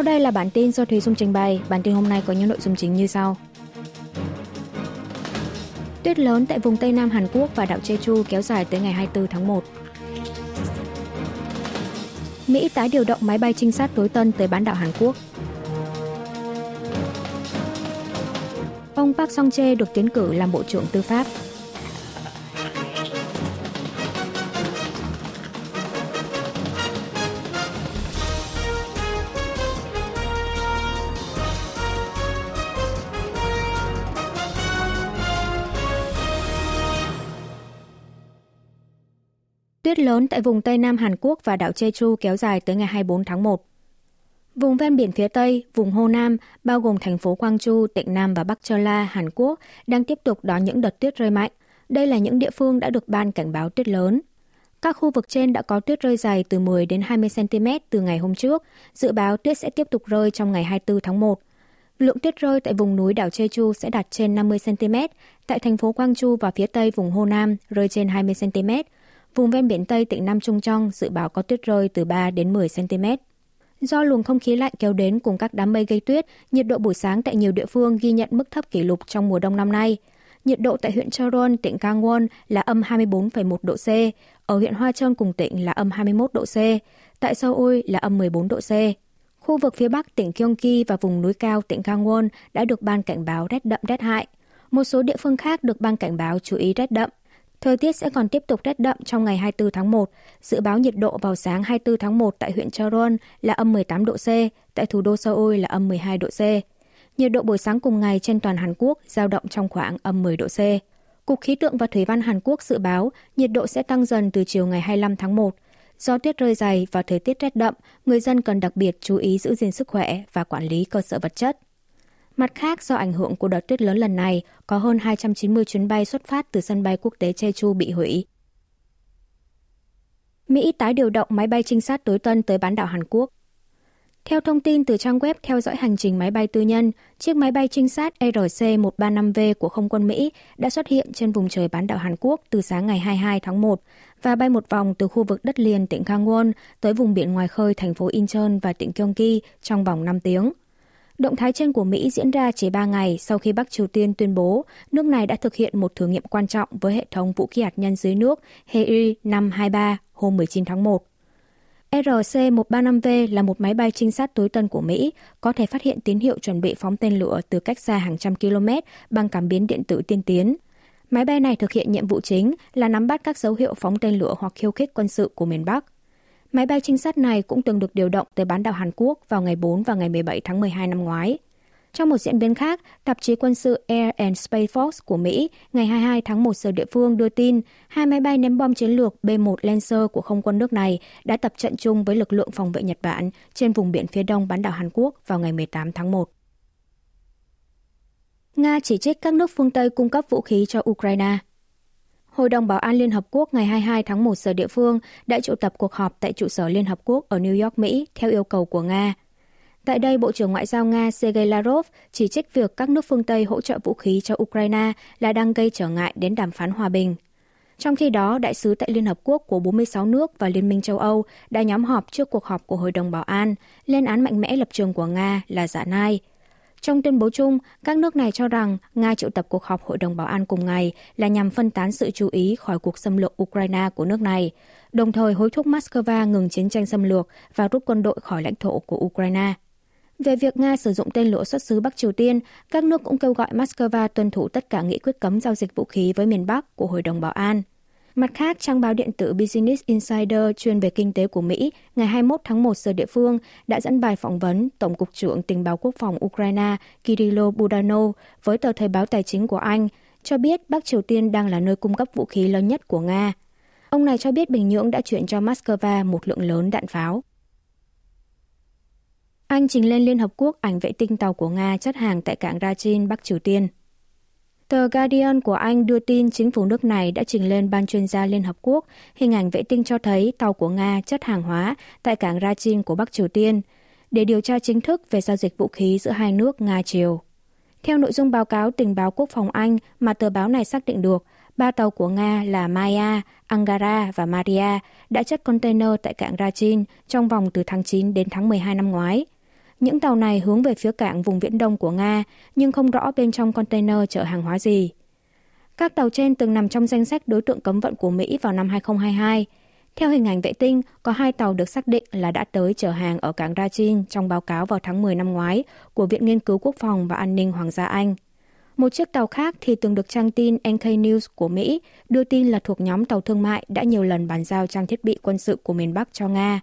Sau đây là bản tin do Thúy Dung trình bày. Bản tin hôm nay có những nội dung chính như sau. Tuyết lớn tại vùng Tây Nam Hàn Quốc và đảo Jeju kéo dài tới ngày 24 tháng 1. Mỹ tái điều động máy bay trinh sát tối tân tới bán đảo Hàn Quốc. Ông Park Song-che được tiến cử làm Bộ trưởng Tư pháp. Tuyết lớn tại vùng Tây Nam Hàn Quốc và đảo Jeju kéo dài tới ngày 24 tháng 1. Vùng ven biển phía Tây, vùng Hồ Nam, bao gồm thành phố Gwangju, tỉnh Nam và Bắc La, Hàn Quốc, đang tiếp tục đón những đợt tuyết rơi mạnh. Đây là những địa phương đã được ban cảnh báo tuyết lớn. Các khu vực trên đã có tuyết rơi dày từ 10 đến 20 cm từ ngày hôm trước. Dự báo tuyết sẽ tiếp tục rơi trong ngày 24 tháng 1. Lượng tuyết rơi tại vùng núi đảo Jeju sẽ đạt trên 50 cm, tại thành phố Gwangju và phía tây vùng Hồ Nam rơi trên 20 cm, Vùng ven biển Tây tỉnh Nam Trung Trong dự báo có tuyết rơi từ 3 đến 10 cm. Do luồng không khí lạnh kéo đến cùng các đám mây gây tuyết, nhiệt độ buổi sáng tại nhiều địa phương ghi nhận mức thấp kỷ lục trong mùa đông năm nay. Nhiệt độ tại huyện Charon, tỉnh Gangwon là âm 24,1 độ C, ở huyện Hoa Trơn cùng tỉnh là âm 21 độ C, tại Seoul là âm 14 độ C. Khu vực phía Bắc tỉnh Gyeonggi và vùng núi cao tỉnh Gangwon đã được ban cảnh báo rét đậm rét hại. Một số địa phương khác được ban cảnh báo chú ý rét đậm. Thời tiết sẽ còn tiếp tục rét đậm trong ngày 24 tháng 1. Dự báo nhiệt độ vào sáng 24 tháng 1 tại huyện Charon là âm 18 độ C, tại thủ đô Seoul là âm 12 độ C. Nhiệt độ buổi sáng cùng ngày trên toàn Hàn Quốc giao động trong khoảng âm 10 độ C. Cục Khí tượng và Thủy văn Hàn Quốc dự báo nhiệt độ sẽ tăng dần từ chiều ngày 25 tháng 1. Do tuyết rơi dày và thời tiết rét đậm, người dân cần đặc biệt chú ý giữ gìn sức khỏe và quản lý cơ sở vật chất. Mặt khác, do ảnh hưởng của đợt tuyết lớn lần này, có hơn 290 chuyến bay xuất phát từ sân bay quốc tế Jeju bị hủy. Mỹ tái điều động máy bay trinh sát tối tân tới bán đảo Hàn Quốc. Theo thông tin từ trang web theo dõi hành trình máy bay tư nhân, chiếc máy bay trinh sát RC-135V của không quân Mỹ đã xuất hiện trên vùng trời bán đảo Hàn Quốc từ sáng ngày 22 tháng 1 và bay một vòng từ khu vực đất liền tỉnh Gangwon tới vùng biển ngoài khơi thành phố Incheon và tỉnh Gyeonggi trong vòng 5 tiếng. Động thái trên của Mỹ diễn ra chỉ 3 ngày sau khi Bắc Triều Tiên tuyên bố nước này đã thực hiện một thử nghiệm quan trọng với hệ thống vũ khí hạt nhân dưới nước HEI-523 hôm 19 tháng 1. RC-135V là một máy bay trinh sát tối tân của Mỹ, có thể phát hiện tín hiệu chuẩn bị phóng tên lửa từ cách xa hàng trăm km bằng cảm biến điện tử tiên tiến. Máy bay này thực hiện nhiệm vụ chính là nắm bắt các dấu hiệu phóng tên lửa hoặc khiêu khích quân sự của miền Bắc. Máy bay trinh sát này cũng từng được điều động tới bán đảo Hàn Quốc vào ngày 4 và ngày 17 tháng 12 năm ngoái. Trong một diễn biến khác, tạp chí quân sự Air and Space Force của Mỹ ngày 22 tháng 1 giờ địa phương đưa tin hai máy bay ném bom chiến lược B-1 Lancer của không quân nước này đã tập trận chung với lực lượng phòng vệ Nhật Bản trên vùng biển phía đông bán đảo Hàn Quốc vào ngày 18 tháng 1. Nga chỉ trích các nước phương Tây cung cấp vũ khí cho Ukraine. Hội đồng Bảo an Liên Hợp Quốc ngày 22 tháng 1 giờ địa phương đã triệu tập cuộc họp tại trụ sở Liên Hợp Quốc ở New York, Mỹ theo yêu cầu của Nga. Tại đây, Bộ trưởng Ngoại giao Nga Sergei Lavrov chỉ trích việc các nước phương Tây hỗ trợ vũ khí cho Ukraine là đang gây trở ngại đến đàm phán hòa bình. Trong khi đó, đại sứ tại Liên Hợp Quốc của 46 nước và Liên minh châu Âu đã nhóm họp trước cuộc họp của Hội đồng Bảo an, lên án mạnh mẽ lập trường của Nga là giả nai, trong tuyên bố chung, các nước này cho rằng Nga triệu tập cuộc họp Hội đồng Bảo an cùng ngày là nhằm phân tán sự chú ý khỏi cuộc xâm lược Ukraine của nước này, đồng thời hối thúc Moscow ngừng chiến tranh xâm lược và rút quân đội khỏi lãnh thổ của Ukraine. Về việc Nga sử dụng tên lửa xuất xứ Bắc Triều Tiên, các nước cũng kêu gọi Moscow tuân thủ tất cả nghị quyết cấm giao dịch vũ khí với miền Bắc của Hội đồng Bảo an. Mặt khác, trang báo điện tử Business Insider chuyên về kinh tế của Mỹ ngày 21 tháng 1 giờ địa phương đã dẫn bài phỏng vấn Tổng cục trưởng tình báo quốc phòng Ukraine Kirilo Budanov với tờ Thời báo Tài chính của Anh, cho biết Bắc Triều Tiên đang là nơi cung cấp vũ khí lớn nhất của Nga. Ông này cho biết Bình Nhưỡng đã chuyển cho Moscow một lượng lớn đạn pháo. Anh trình lên Liên Hợp Quốc ảnh vệ tinh tàu của Nga chất hàng tại cảng Rachin, Bắc Triều Tiên. Tờ Guardian của Anh đưa tin chính phủ nước này đã trình lên Ban chuyên gia Liên Hợp Quốc hình ảnh vệ tinh cho thấy tàu của Nga chất hàng hóa tại cảng Rachin của Bắc Triều Tiên để điều tra chính thức về giao dịch vũ khí giữa hai nước Nga-Triều. Theo nội dung báo cáo tình báo quốc phòng Anh mà tờ báo này xác định được, ba tàu của Nga là Maya, Angara và Maria đã chất container tại cảng Rachin trong vòng từ tháng 9 đến tháng 12 năm ngoái – những tàu này hướng về phía cảng vùng Viễn Đông của Nga, nhưng không rõ bên trong container chở hàng hóa gì. Các tàu trên từng nằm trong danh sách đối tượng cấm vận của Mỹ vào năm 2022. Theo hình ảnh vệ tinh, có hai tàu được xác định là đã tới chở hàng ở cảng Rachin trong báo cáo vào tháng 10 năm ngoái của Viện Nghiên cứu Quốc phòng và An ninh Hoàng gia Anh. Một chiếc tàu khác thì từng được trang tin NK News của Mỹ đưa tin là thuộc nhóm tàu thương mại đã nhiều lần bàn giao trang thiết bị quân sự của miền Bắc cho Nga.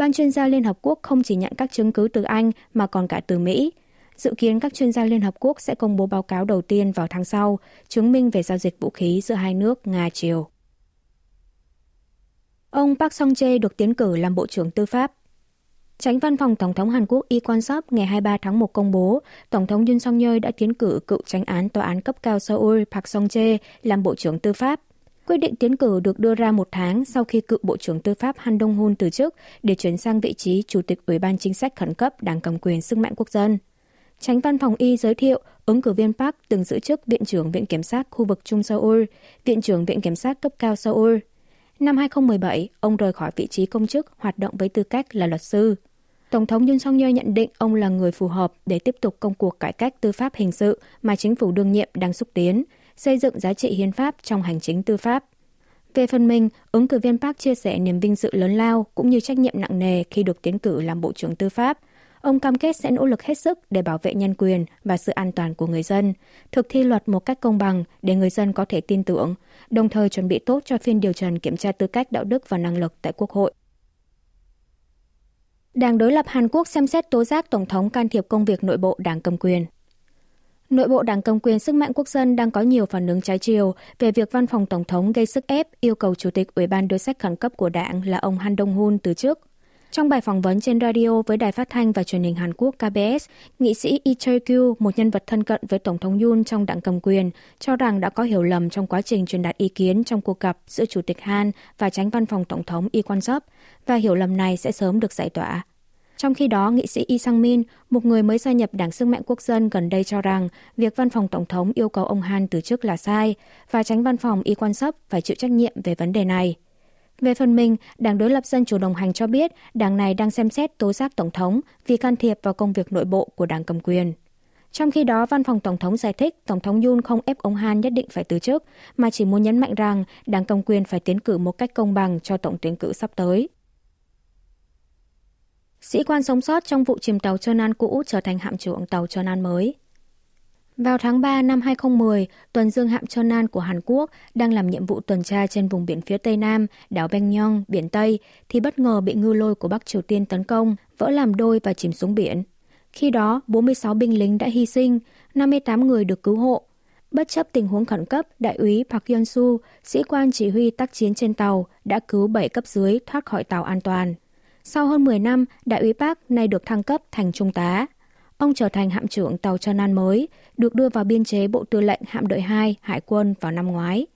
Ban chuyên gia Liên Hợp Quốc không chỉ nhận các chứng cứ từ Anh mà còn cả từ Mỹ. Dự kiến các chuyên gia Liên Hợp Quốc sẽ công bố báo cáo đầu tiên vào tháng sau, chứng minh về giao dịch vũ khí giữa hai nước Nga-Triều. Ông Park Song-jae được tiến cử làm Bộ trưởng Tư pháp. Tránh văn phòng Tổng thống Hàn Quốc Lee Kwon-sop ngày 23 tháng 1 công bố, Tổng thống Yoon song yeol đã tiến cử cựu tránh án tòa án cấp cao Seoul Park Song-jae làm Bộ trưởng Tư pháp. Quyết định tiến cử được đưa ra một tháng sau khi cựu Bộ trưởng Tư pháp Han Dong-hun từ chức để chuyển sang vị trí Chủ tịch Ủy ban Chính sách Khẩn cấp Đảng cầm quyền sức mạnh quốc dân. Tránh văn phòng Y giới thiệu, ứng cử viên Park từng giữ chức Viện trưởng Viện Kiểm sát khu vực Trung Seoul, Viện trưởng Viện Kiểm sát cấp cao Seoul. Năm 2017, ông rời khỏi vị trí công chức hoạt động với tư cách là luật sư. Tổng thống Yoon song yeol nhận định ông là người phù hợp để tiếp tục công cuộc cải cách tư pháp hình sự mà chính phủ đương nhiệm đang xúc tiến, xây dựng giá trị hiến pháp trong hành chính tư pháp. Về phần mình, ứng cử viên Park chia sẻ niềm vinh dự lớn lao cũng như trách nhiệm nặng nề khi được tiến cử làm Bộ trưởng Tư pháp. Ông cam kết sẽ nỗ lực hết sức để bảo vệ nhân quyền và sự an toàn của người dân, thực thi luật một cách công bằng để người dân có thể tin tưởng, đồng thời chuẩn bị tốt cho phiên điều trần kiểm tra tư cách đạo đức và năng lực tại Quốc hội. Đảng đối lập Hàn Quốc xem xét tố giác Tổng thống can thiệp công việc nội bộ đảng cầm quyền. Nội bộ đảng cầm quyền sức mạnh quốc dân đang có nhiều phản ứng trái chiều về việc văn phòng Tổng thống gây sức ép yêu cầu Chủ tịch Ủy ban đối sách khẩn cấp của đảng là ông Han Dong-hun từ chức. Trong bài phỏng vấn trên radio với đài phát thanh và truyền hình Hàn Quốc KBS, nghị sĩ Lee Chae-kyu, một nhân vật thân cận với Tổng thống Yoon trong đảng cầm quyền, cho rằng đã có hiểu lầm trong quá trình truyền đạt ý kiến trong cuộc gặp giữa Chủ tịch Han và tránh văn phòng Tổng thống Lee Kwon-sop, và hiểu lầm này sẽ sớm được giải tỏa. Trong khi đó, nghị sĩ Lee Sang-min, một người mới gia nhập Đảng Sức mạnh Quốc dân gần đây cho rằng việc văn phòng Tổng thống yêu cầu ông Han từ chức là sai và tránh văn phòng Y Quan-sop phải chịu trách nhiệm về vấn đề này. Về phần mình, Đảng đối lập Dân chủ đồng hành cho biết đảng này đang xem xét tố giác Tổng thống vì can thiệp vào công việc nội bộ của đảng cầm quyền. Trong khi đó, văn phòng Tổng thống giải thích Tổng thống Yun không ép ông Han nhất định phải từ chức, mà chỉ muốn nhấn mạnh rằng đảng cầm quyền phải tiến cử một cách công bằng cho tổng tuyển cử sắp tới. Sĩ quan sống sót trong vụ chìm tàu Trơn An cũ trở thành hạm trưởng tàu Trơn An mới. Vào tháng 3 năm 2010, tuần dương hạm Trơn An của Hàn Quốc đang làm nhiệm vụ tuần tra trên vùng biển phía Tây Nam, đảo Bengyong, biển Tây, thì bất ngờ bị ngư lôi của Bắc Triều Tiên tấn công, vỡ làm đôi và chìm xuống biển. Khi đó, 46 binh lính đã hy sinh, 58 người được cứu hộ. Bất chấp tình huống khẩn cấp, đại úy Park Yeon-su, sĩ quan chỉ huy tác chiến trên tàu, đã cứu 7 cấp dưới thoát khỏi tàu an toàn. Sau hơn 10 năm, đại úy Park nay được thăng cấp thành trung tá. Ông trở thành hạm trưởng tàu Chonan mới, được đưa vào biên chế Bộ Tư lệnh Hạm đội 2 Hải quân vào năm ngoái.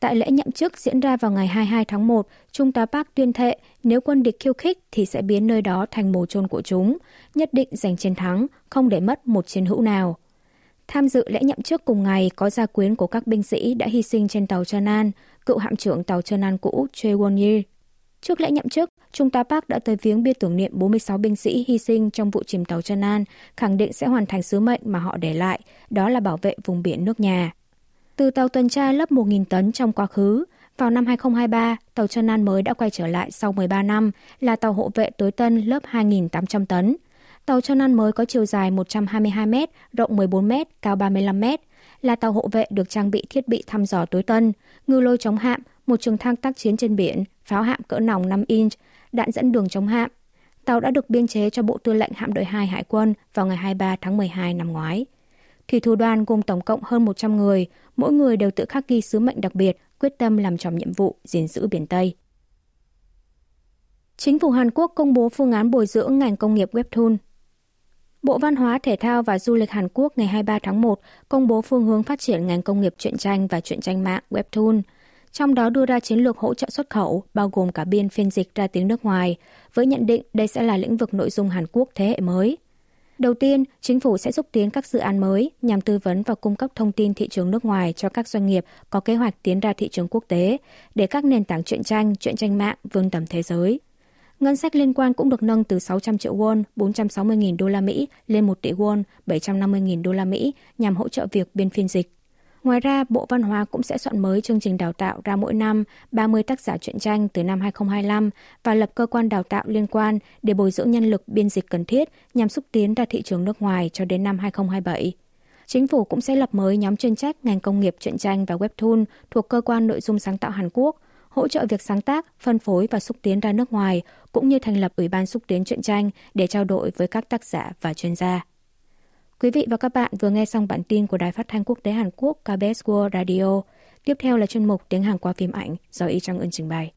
Tại lễ nhậm chức diễn ra vào ngày 22 tháng 1, Trung tá Park tuyên thệ nếu quân địch khiêu khích thì sẽ biến nơi đó thành mồ chôn của chúng, nhất định giành chiến thắng, không để mất một chiến hữu nào. Tham dự lễ nhậm chức cùng ngày có gia quyến của các binh sĩ đã hy sinh trên tàu Chonan, cựu hạm trưởng tàu Chonan cũ Choi Won-il. Trước lễ nhậm chức, Trung tá Park đã tới viếng bia tưởng niệm 46 binh sĩ hy sinh trong vụ chìm tàu Trần An, khẳng định sẽ hoàn thành sứ mệnh mà họ để lại, đó là bảo vệ vùng biển nước nhà. Từ tàu tuần tra lớp 1.000 tấn trong quá khứ, vào năm 2023, tàu Trần An mới đã quay trở lại sau 13 năm, là tàu hộ vệ tối tân lớp 2.800 tấn. Tàu Trần An mới có chiều dài 122 m, rộng 14 m, cao 35 m, là tàu hộ vệ được trang bị thiết bị thăm dò tối tân, ngư lôi chống hạm, một trường thang tác chiến trên biển, pháo hạm cỡ nòng 5 inch, đạn dẫn đường chống hạm. Tàu đã được biên chế cho Bộ Tư lệnh Hạm đội 2 Hải quân vào ngày 23 tháng 12 năm ngoái. Thủy thủ đoàn gồm tổng cộng hơn 100 người, mỗi người đều tự khắc ghi sứ mệnh đặc biệt, quyết tâm làm tròn nhiệm vụ gìn giữ biển Tây. Chính phủ Hàn Quốc công bố phương án bồi dưỡng ngành công nghiệp Webtoon. Bộ Văn hóa, Thể thao và Du lịch Hàn Quốc ngày 23 tháng 1 công bố phương hướng phát triển ngành công nghiệp truyện tranh và truyện tranh mạng Webtoon – trong đó đưa ra chiến lược hỗ trợ xuất khẩu, bao gồm cả biên phiên dịch ra tiếng nước ngoài, với nhận định đây sẽ là lĩnh vực nội dung Hàn Quốc thế hệ mới. Đầu tiên, chính phủ sẽ xúc tiến các dự án mới nhằm tư vấn và cung cấp thông tin thị trường nước ngoài cho các doanh nghiệp có kế hoạch tiến ra thị trường quốc tế để các nền tảng truyện tranh, truyện tranh mạng vươn tầm thế giới. Ngân sách liên quan cũng được nâng từ 600 triệu won, 460.000 đô la Mỹ lên 1 tỷ won, 750.000 đô la Mỹ nhằm hỗ trợ việc biên phiên dịch. Ngoài ra, Bộ Văn hóa cũng sẽ soạn mới chương trình đào tạo ra mỗi năm 30 tác giả truyện tranh từ năm 2025 và lập cơ quan đào tạo liên quan để bồi dưỡng nhân lực biên dịch cần thiết nhằm xúc tiến ra thị trường nước ngoài cho đến năm 2027. Chính phủ cũng sẽ lập mới nhóm chuyên trách ngành công nghiệp truyện tranh và webtoon thuộc cơ quan nội dung sáng tạo Hàn Quốc, hỗ trợ việc sáng tác, phân phối và xúc tiến ra nước ngoài, cũng như thành lập Ủy ban xúc tiến truyện tranh để trao đổi với các tác giả và chuyên gia. Quý vị và các bạn vừa nghe xong bản tin của Đài Phát thanh Quốc tế Hàn Quốc KBS World Radio. Tiếp theo là chuyên mục tiếng Hàn qua phim ảnh do Y Trang Ưn trình bày.